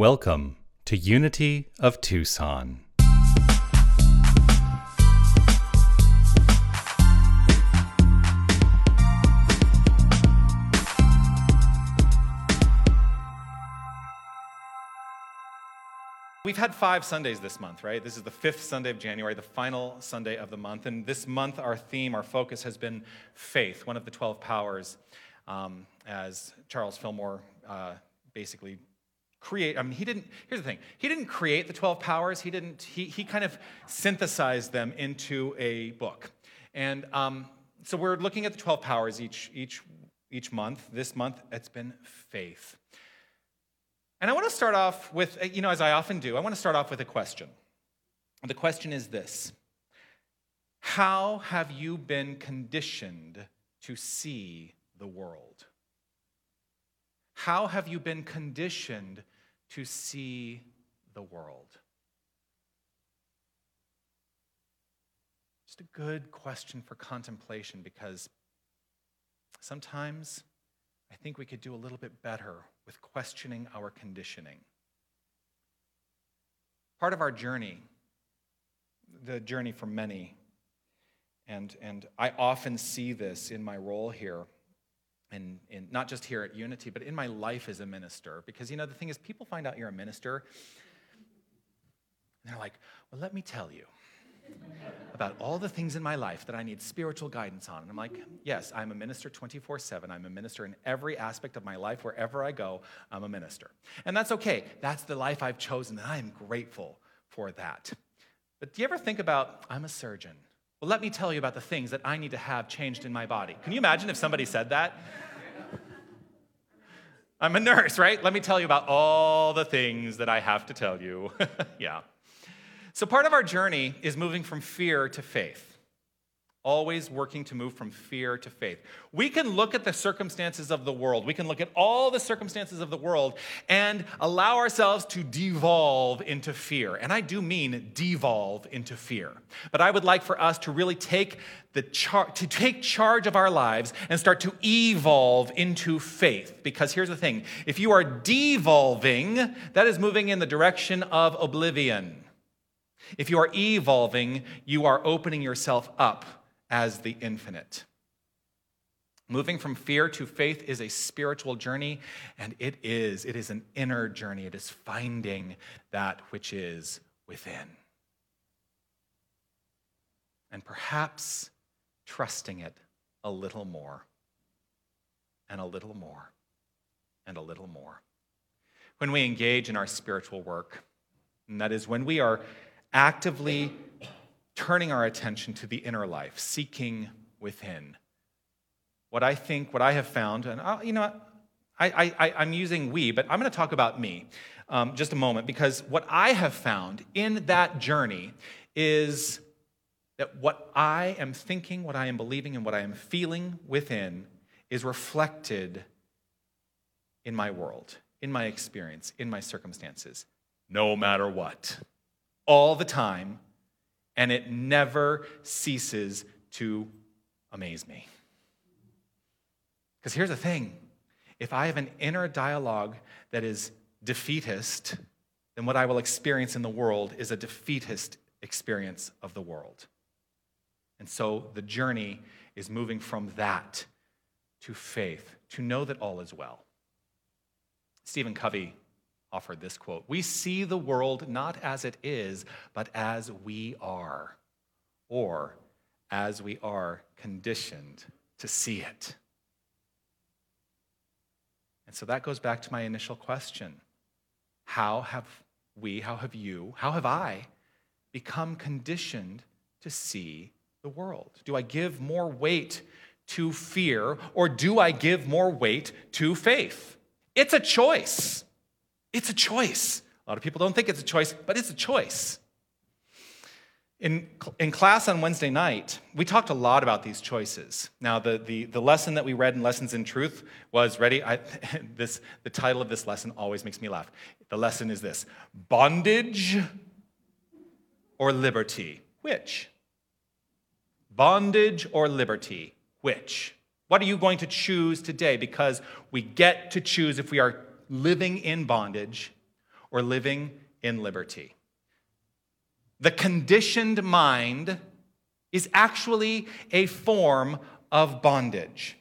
Welcome to Unity of Tucson. We've had five Sundays this month, right? This is the fifth Sunday of January, the final Sunday of the month. And this month, our theme, our focus has been faith, one of the 12 powers, um, as Charles Fillmore uh, basically create i mean he didn't here's the thing. He didn't create the 12 powers. He didn't he, he kind of synthesized them into a book. And um, so we're looking at the 12 powers each each each month. This month it's been faith. And i want to start off with you know as i often do i want to start off with a question. The question is this. How have you been conditioned to see the world how have you been conditioned to see the world? Just a good question for contemplation because sometimes I think we could do a little bit better with questioning our conditioning. Part of our journey, the journey for many, and, and I often see this in my role here in, in not just here at Unity, but in my life as a minister. Because, you know, the thing is, people find out you're a minister, and they're like, well, let me tell you about all the things in my life that I need spiritual guidance on. And I'm like, yes, I'm a minister 24 7. I'm a minister in every aspect of my life. Wherever I go, I'm a minister. And that's okay. That's the life I've chosen, and I am grateful for that. But do you ever think about, I'm a surgeon? Well, let me tell you about the things that I need to have changed in my body. Can you imagine if somebody said that? I'm a nurse, right? Let me tell you about all the things that I have to tell you. yeah. So, part of our journey is moving from fear to faith always working to move from fear to faith. We can look at the circumstances of the world, we can look at all the circumstances of the world and allow ourselves to devolve into fear. And I do mean devolve into fear. But I would like for us to really take the char- to take charge of our lives and start to evolve into faith because here's the thing if you are devolving that is moving in the direction of oblivion if you are evolving you are opening yourself up as the infinite. Moving from fear to faith is a spiritual journey, and it is. It is an inner journey. It is finding that which is within. And perhaps trusting it a little more, and a little more, and a little more. When we engage in our spiritual work, and that is when we are actively turning our attention to the inner life, seeking within. What I think, what I have found, and I'll, you know, I, I, I'm using we, but I'm going to talk about me um, just a moment because what I have found in that journey is that what I am thinking, what I am believing, and what I am feeling within is reflected in my world, in my experience, in my circumstances, no matter what. All the time, and it never ceases to amaze me. Because here's the thing if I have an inner dialogue that is defeatist, then what I will experience in the world is a defeatist experience of the world. And so the journey is moving from that to faith, to know that all is well. Stephen Covey offered this quote We see the world not as it is, but as we are, or as we are conditioned to see it. And so that goes back to my initial question How have we, how have you, how have I become conditioned to see the world? Do I give more weight to fear, or do I give more weight to faith? It's a choice. It's a choice. A lot of people don't think it's a choice, but it's a choice. In, in class on Wednesday night, we talked a lot about these choices. Now, the, the, the lesson that we read in Lessons in Truth was ready. I, this, the title of this lesson always makes me laugh. The lesson is this Bondage or liberty? Which? Bondage or liberty? Which? What are you going to choose today? Because we get to choose if we are living in bondage or living in liberty. The conditioned mind is actually a form of bondage.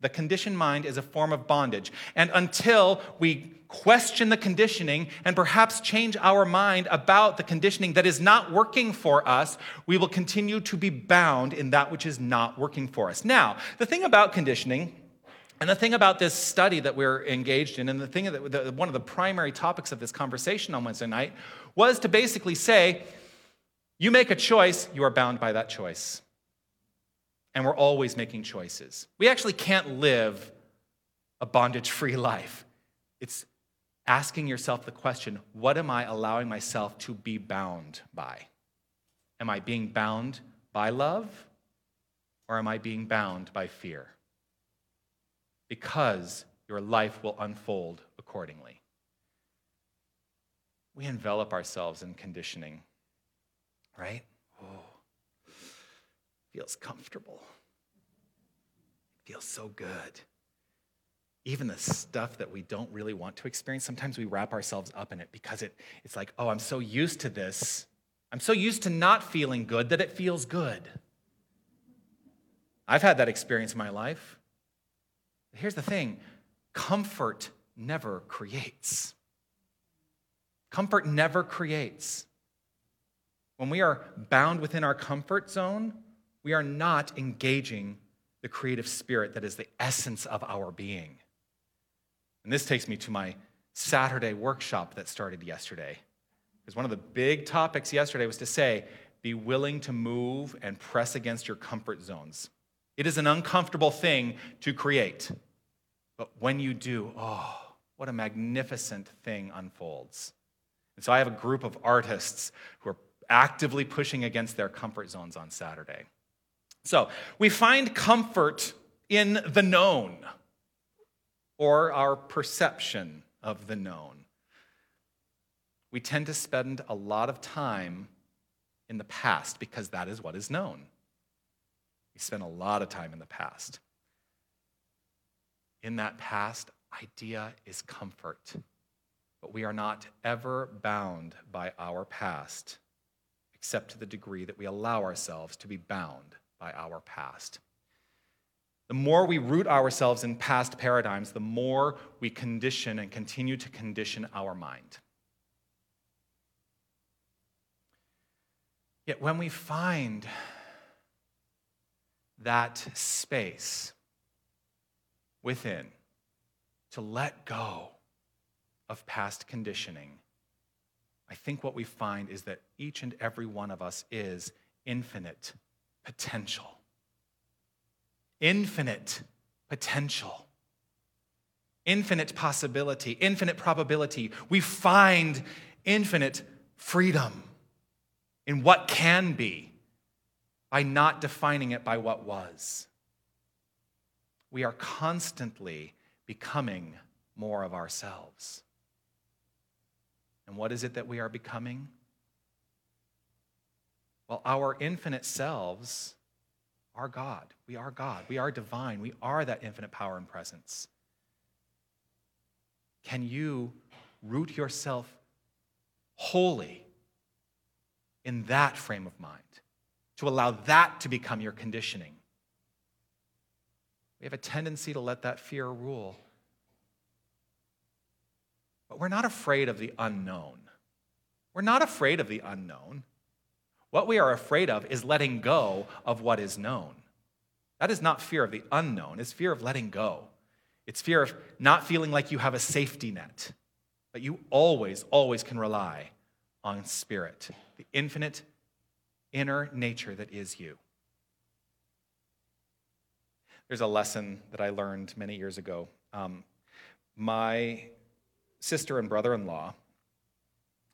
The conditioned mind is a form of bondage. And until we question the conditioning and perhaps change our mind about the conditioning that is not working for us, we will continue to be bound in that which is not working for us. Now, the thing about conditioning and the thing about this study that we're engaged in, and the thing that the, one of the primary topics of this conversation on Wednesday night was to basically say, you make a choice, you are bound by that choice. And we're always making choices. We actually can't live a bondage free life. It's asking yourself the question what am I allowing myself to be bound by? Am I being bound by love or am I being bound by fear? Because your life will unfold accordingly. We envelop ourselves in conditioning, right? Oh, feels comfortable. Feels so good. Even the stuff that we don't really want to experience, sometimes we wrap ourselves up in it because it, it's like, oh, I'm so used to this. I'm so used to not feeling good that it feels good. I've had that experience in my life. Here's the thing comfort never creates. Comfort never creates. When we are bound within our comfort zone, we are not engaging the creative spirit that is the essence of our being. And this takes me to my Saturday workshop that started yesterday. Because one of the big topics yesterday was to say, be willing to move and press against your comfort zones. It is an uncomfortable thing to create. But when you do, oh, what a magnificent thing unfolds. And so I have a group of artists who are actively pushing against their comfort zones on Saturday. So we find comfort in the known or our perception of the known. We tend to spend a lot of time in the past because that is what is known. We spend a lot of time in the past in that past idea is comfort. But we are not ever bound by our past, except to the degree that we allow ourselves to be bound by our past. The more we root ourselves in past paradigms, the more we condition and continue to condition our mind. Yet when we find that space, within to let go of past conditioning, I think what we find is that each and every one of us is infinite potential. Infinite potential. Infinite possibility, infinite probability. We find infinite freedom in what can be by not defining it by what was we are constantly becoming more of ourselves. And what is it that we are becoming? Well, our infinite selves are God. We are God. We are divine. We are that infinite power and presence. Can you root yourself wholly in that frame of mind to allow that to become your conditioning? We have a tendency to let that fear rule. But we're not afraid of the unknown. We're not afraid of the unknown. What we are afraid of is letting go of what is known. That is not fear of the unknown, it's fear of letting go. It's fear of not feeling like you have a safety net, but you always, always can rely on spirit, the infinite inner nature that is you. There's a lesson that I learned many years ago. Um, my sister and brother in law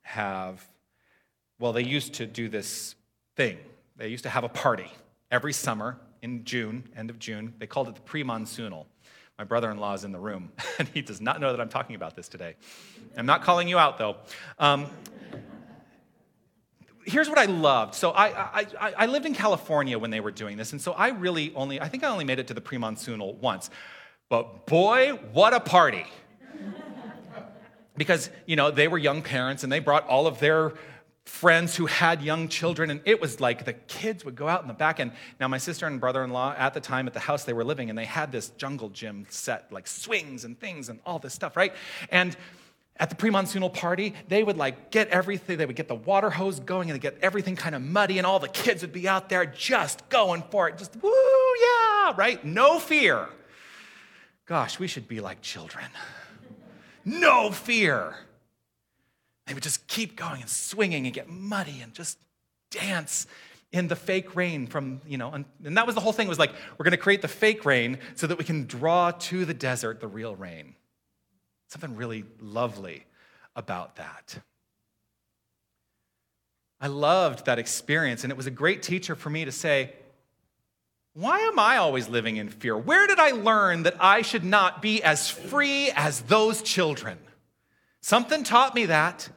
have, well, they used to do this thing. They used to have a party every summer in June, end of June. They called it the pre monsoonal. My brother in law is in the room, and he does not know that I'm talking about this today. I'm not calling you out, though. Um, here's what I loved. So I, I, I lived in California when they were doing this, and so I really only, I think I only made it to the pre-monsoonal once. But boy, what a party. because, you know, they were young parents and they brought all of their friends who had young children, and it was like the kids would go out in the back. And now, my sister and brother in law at the time at the house they were living, and they had this jungle gym set, like swings and things and all this stuff, right? And at the pre-monsoonal party, they would like get everything, they would get the water hose going and they get everything kind of muddy, and all the kids would be out there just going for it, just woo, yeah, right? No fear. Gosh, we should be like children. No fear. They would just keep going and swinging and get muddy and just dance in the fake rain from, you know, and, and that was the whole thing was like, we're to create the fake rain so that we can draw to the desert the real rain. Something really lovely about that. I loved that experience, and it was a great teacher for me to say, why am I always living in fear? Where did I learn that I should not be as free as those children? Something taught me that,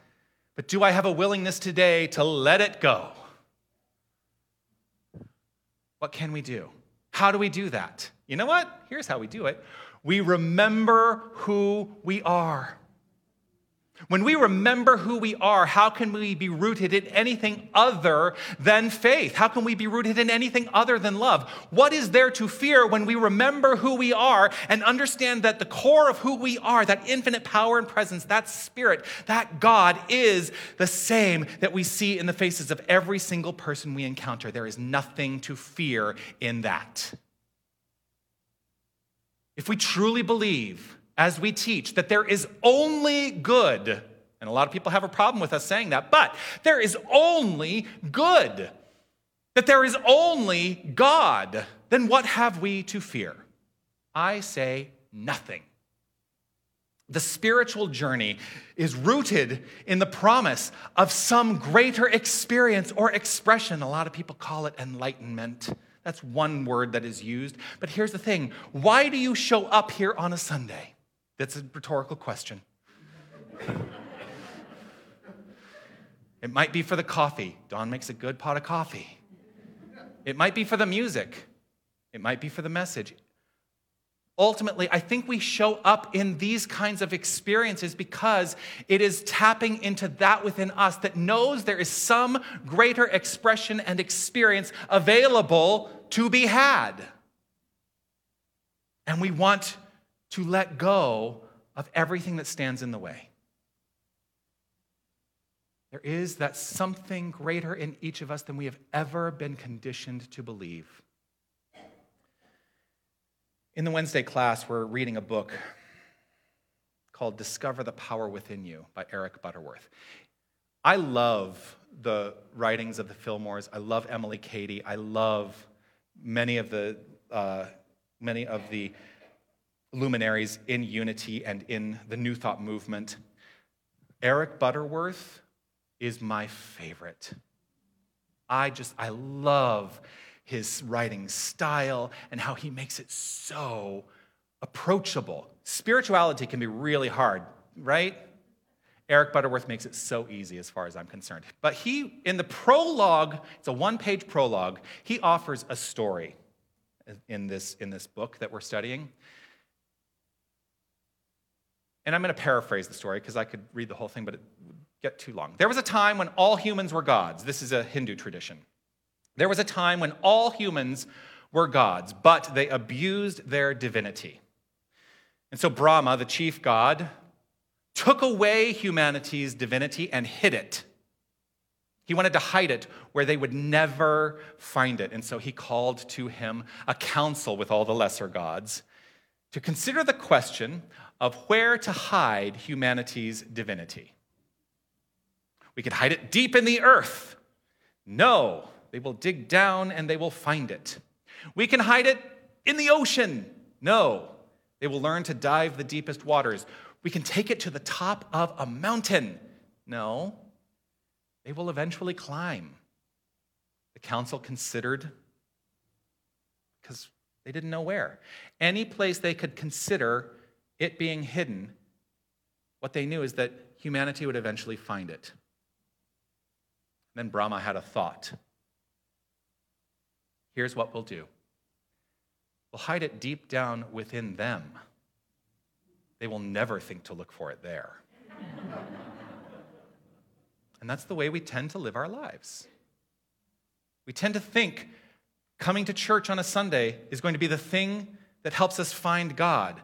but do I have a willingness today to let it go? What can we do? How do we do that? You know what? Here's how we do it we remember who we are. When we remember who we are, how can we be rooted in anything other than faith? How can we be rooted in anything other than love? What is there to fear when we remember who we are and understand that the core of who we are, that infinite power and presence, that spirit, that God is the same that we see in the faces of every single person we encounter? There is nothing to fear in that. If we truly believe, as we teach, that there is only good, and a lot of people have a problem with us saying that, but there is only good, that there is only God, then what have we to fear? I say nothing. The spiritual journey is rooted in the promise of some greater experience or expression. A lot of people call it enlightenment. That's one word that is used. But here's the thing why do you show up here on a Sunday? That's a rhetorical question. it might be for the coffee. Don makes a good pot of coffee. It might be for the music. It might be for the message. Ultimately, I think we show up in these kinds of experiences because it is tapping into that within us that knows there is some greater expression and experience available to be had. And we want to let go of everything that stands in the way. There is that something greater in each of us than we have ever been conditioned to believe. In the Wednesday class, we're reading a book called Discover the Power Within You by Eric Butterworth. I love the writings of the Fillmores. I love Emily Cady. I love many of the, uh, many of the luminaries in unity and in the New Thought movement. Eric Butterworth is my favorite. I just, I love his writing style and how he makes it so approachable. Spirituality can be really hard, right? Eric Butterworth makes it so easy as far as I'm concerned. But he, in the prologue, it's a one page prologue, he offers a story in this, in this book that we're studying. And I'm going to paraphrase the story because I could read the whole thing, but it would get too long. There was a time when all humans were gods. This is a Hindu tradition. There was a time when all humans were gods, but they abused their divinity. And so Brahma, the chief god, took away humanity's divinity and hid it. He wanted to hide it where they would never find it. And so he called to him a council with all the lesser gods to consider the question of where to hide humanity's divinity. We could hide it deep in the earth. No, they will dig down and they will find it. We can hide it in the ocean. No, they will learn to dive the deepest waters. We can take it to the top of a mountain. No, they will eventually climb. The council considered, because they didn't know where, any place they could consider it being hidden, what they knew is that humanity would eventually find it. Then Brahma had a thought. Here's what we'll do we'll hide it deep down within them. They will never think to look for it there. and that's the way we tend to live our lives. We tend to think coming to church on a Sunday is going to be the thing that helps us find God.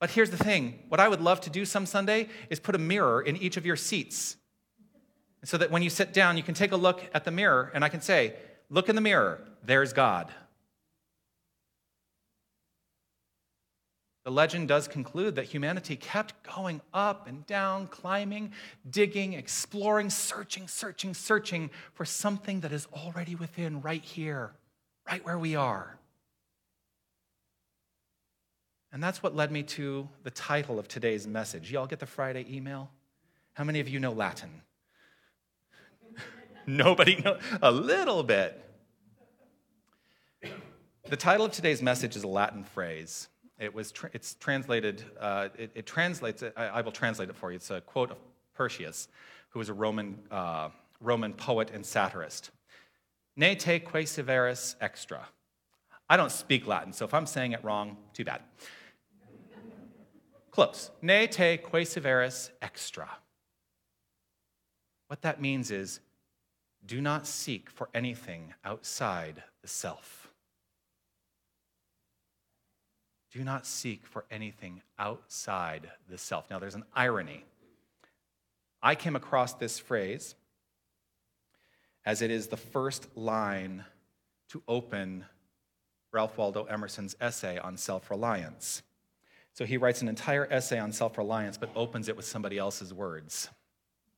But here's the thing what I would love to do some Sunday is put a mirror in each of your seats so that when you sit down, you can take a look at the mirror and I can say, Look in the mirror, there's God. The legend does conclude that humanity kept going up and down, climbing, digging, exploring, searching, searching, searching for something that is already within, right here, right where we are. And that's what led me to the title of today's message. Y'all get the Friday email? How many of you know Latin? Nobody knows. A little bit. The title of today's message is a Latin phrase. It was tra- it's translated, uh, it, it, translates, I, I, will translate it for you. It's a quote of Persius, who was a Roman, uh, Roman poet and satirist. Ne te quaesiveris extra. I don't speak Latin, so if I'm saying it wrong, too bad. Close. Ne te quaesiveris extra. What that means is do not seek for anything outside the self. Do not seek for anything outside the self. Now, there's an irony. I came across this phrase as it is the first line to open Ralph Waldo Emerson's essay on self reliance. So he writes an entire essay on self reliance, but opens it with somebody else's words.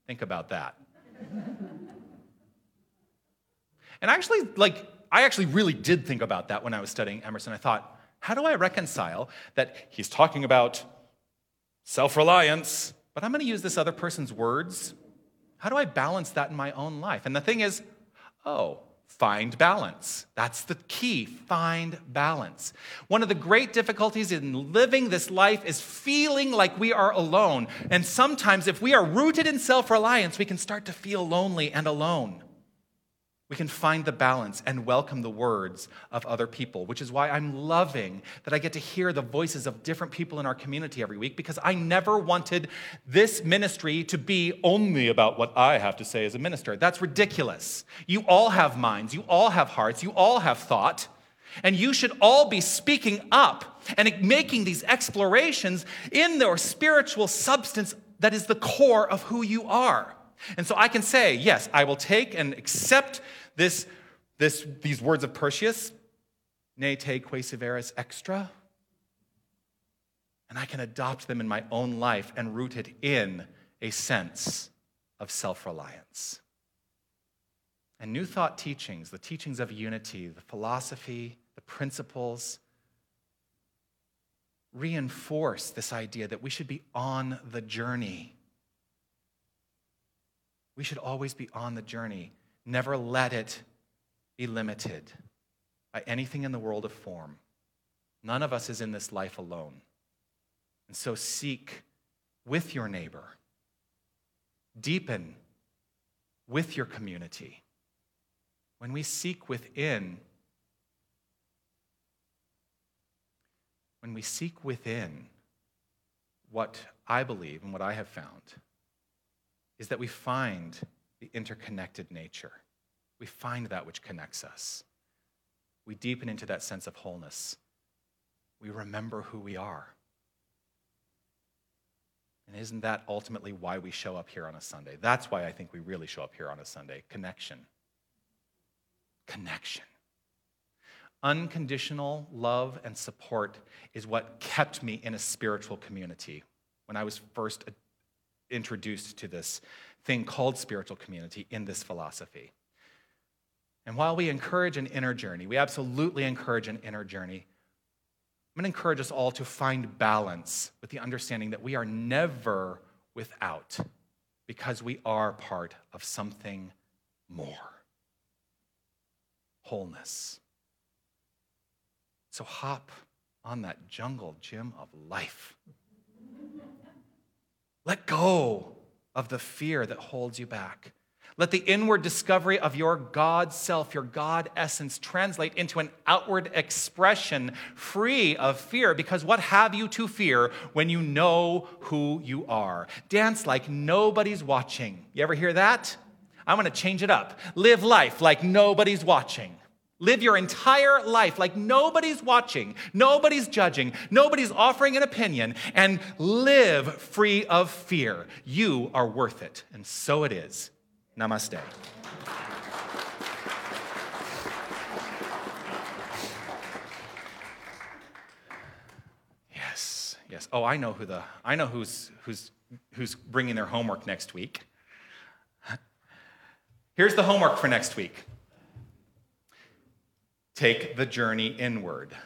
Think about that. and actually, like, I actually really did think about that when I was studying Emerson. I thought, how do I reconcile that he's talking about self reliance, but I'm going to use this other person's words? How do I balance that in my own life? And the thing is, oh, find balance. That's the key. Find balance. One of the great difficulties in living this life is feeling like we are alone. And sometimes, if we are rooted in self reliance, we can start to feel lonely and alone we can find the balance and welcome the words of other people, which is why I'm loving that I get to hear the voices of different people in our community every week because I never wanted this ministry to be only about what I have to say as a minister. That's ridiculous. You all have minds, you all have hearts, you all have thought, and you should all be speaking up and making these explorations in their spiritual substance that is the core of who you are. And so I can say, yes, I will take and accept this, this, these words of Persius, ne te quaesiveris extra, and I can adopt them in my own life and root it in a sense of self reliance. And New Thought teachings, the teachings of unity, the philosophy, the principles, reinforce this idea that we should be on the journey we should always be on the journey. Never let it be limited by anything in the world of form. None of us is in this life alone. And so seek with your neighbor, deepen with your community. When we seek within, when we seek within what I believe and what I have found, is that we find the interconnected nature. We find that which connects us. We deepen into that sense of wholeness. We remember who we are. And isn't that ultimately why we show up here on a Sunday? That's why I think we really show up here on a Sunday connection. Connection. Unconditional love and support is what kept me in a spiritual community when I was first introduced to this thing called spiritual community in this philosophy. And while we encourage an inner journey, we absolutely encourage an inner journey. I'm going to encourage us all to find balance with the understanding that we are never without because we are part of something more wholeness. So hop on that jungle gym of life. Let go of the fear that holds you back. Let the inward discovery of your God self, your God essence, translate into an outward expression free of fear. Because what have you to fear when you know who you are? Dance like nobody's watching. You ever hear that? I'm to change it up. Live life like nobody's watching. Live your entire life like nobody's watching, nobody's judging, nobody's offering an opinion, and live free of fear. You are worth it, and so it is. Namaste. Yes, yes. Oh, I know who the I know who's who's who's bringing their homework next week. Here's the homework for next week. Take the journey inward.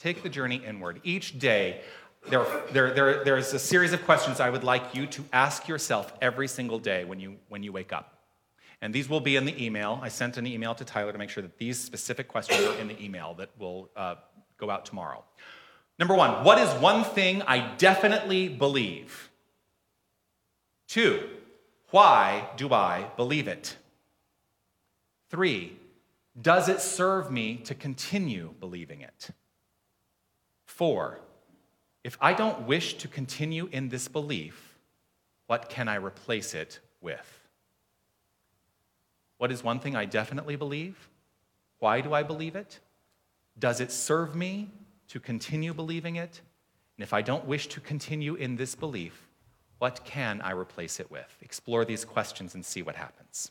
Take the journey inward. Each day, there, there, there, there's a series of questions I would like you to ask yourself every single day when you, when you wake up. And these will be in the email. I sent an email to Tyler to make sure that these specific questions are in the email that will uh, go out tomorrow. Number one, what is one thing I definitely believe? Two, why do I believe it? Three, does it serve me to continue believing it? Four, if I don't wish to continue in this belief, what can I replace it with? What is one thing I definitely believe? Why do I believe it? Does it serve me to continue believing it? And if I don't wish to continue in this belief, what can I replace it with? Explore these questions and see what happens.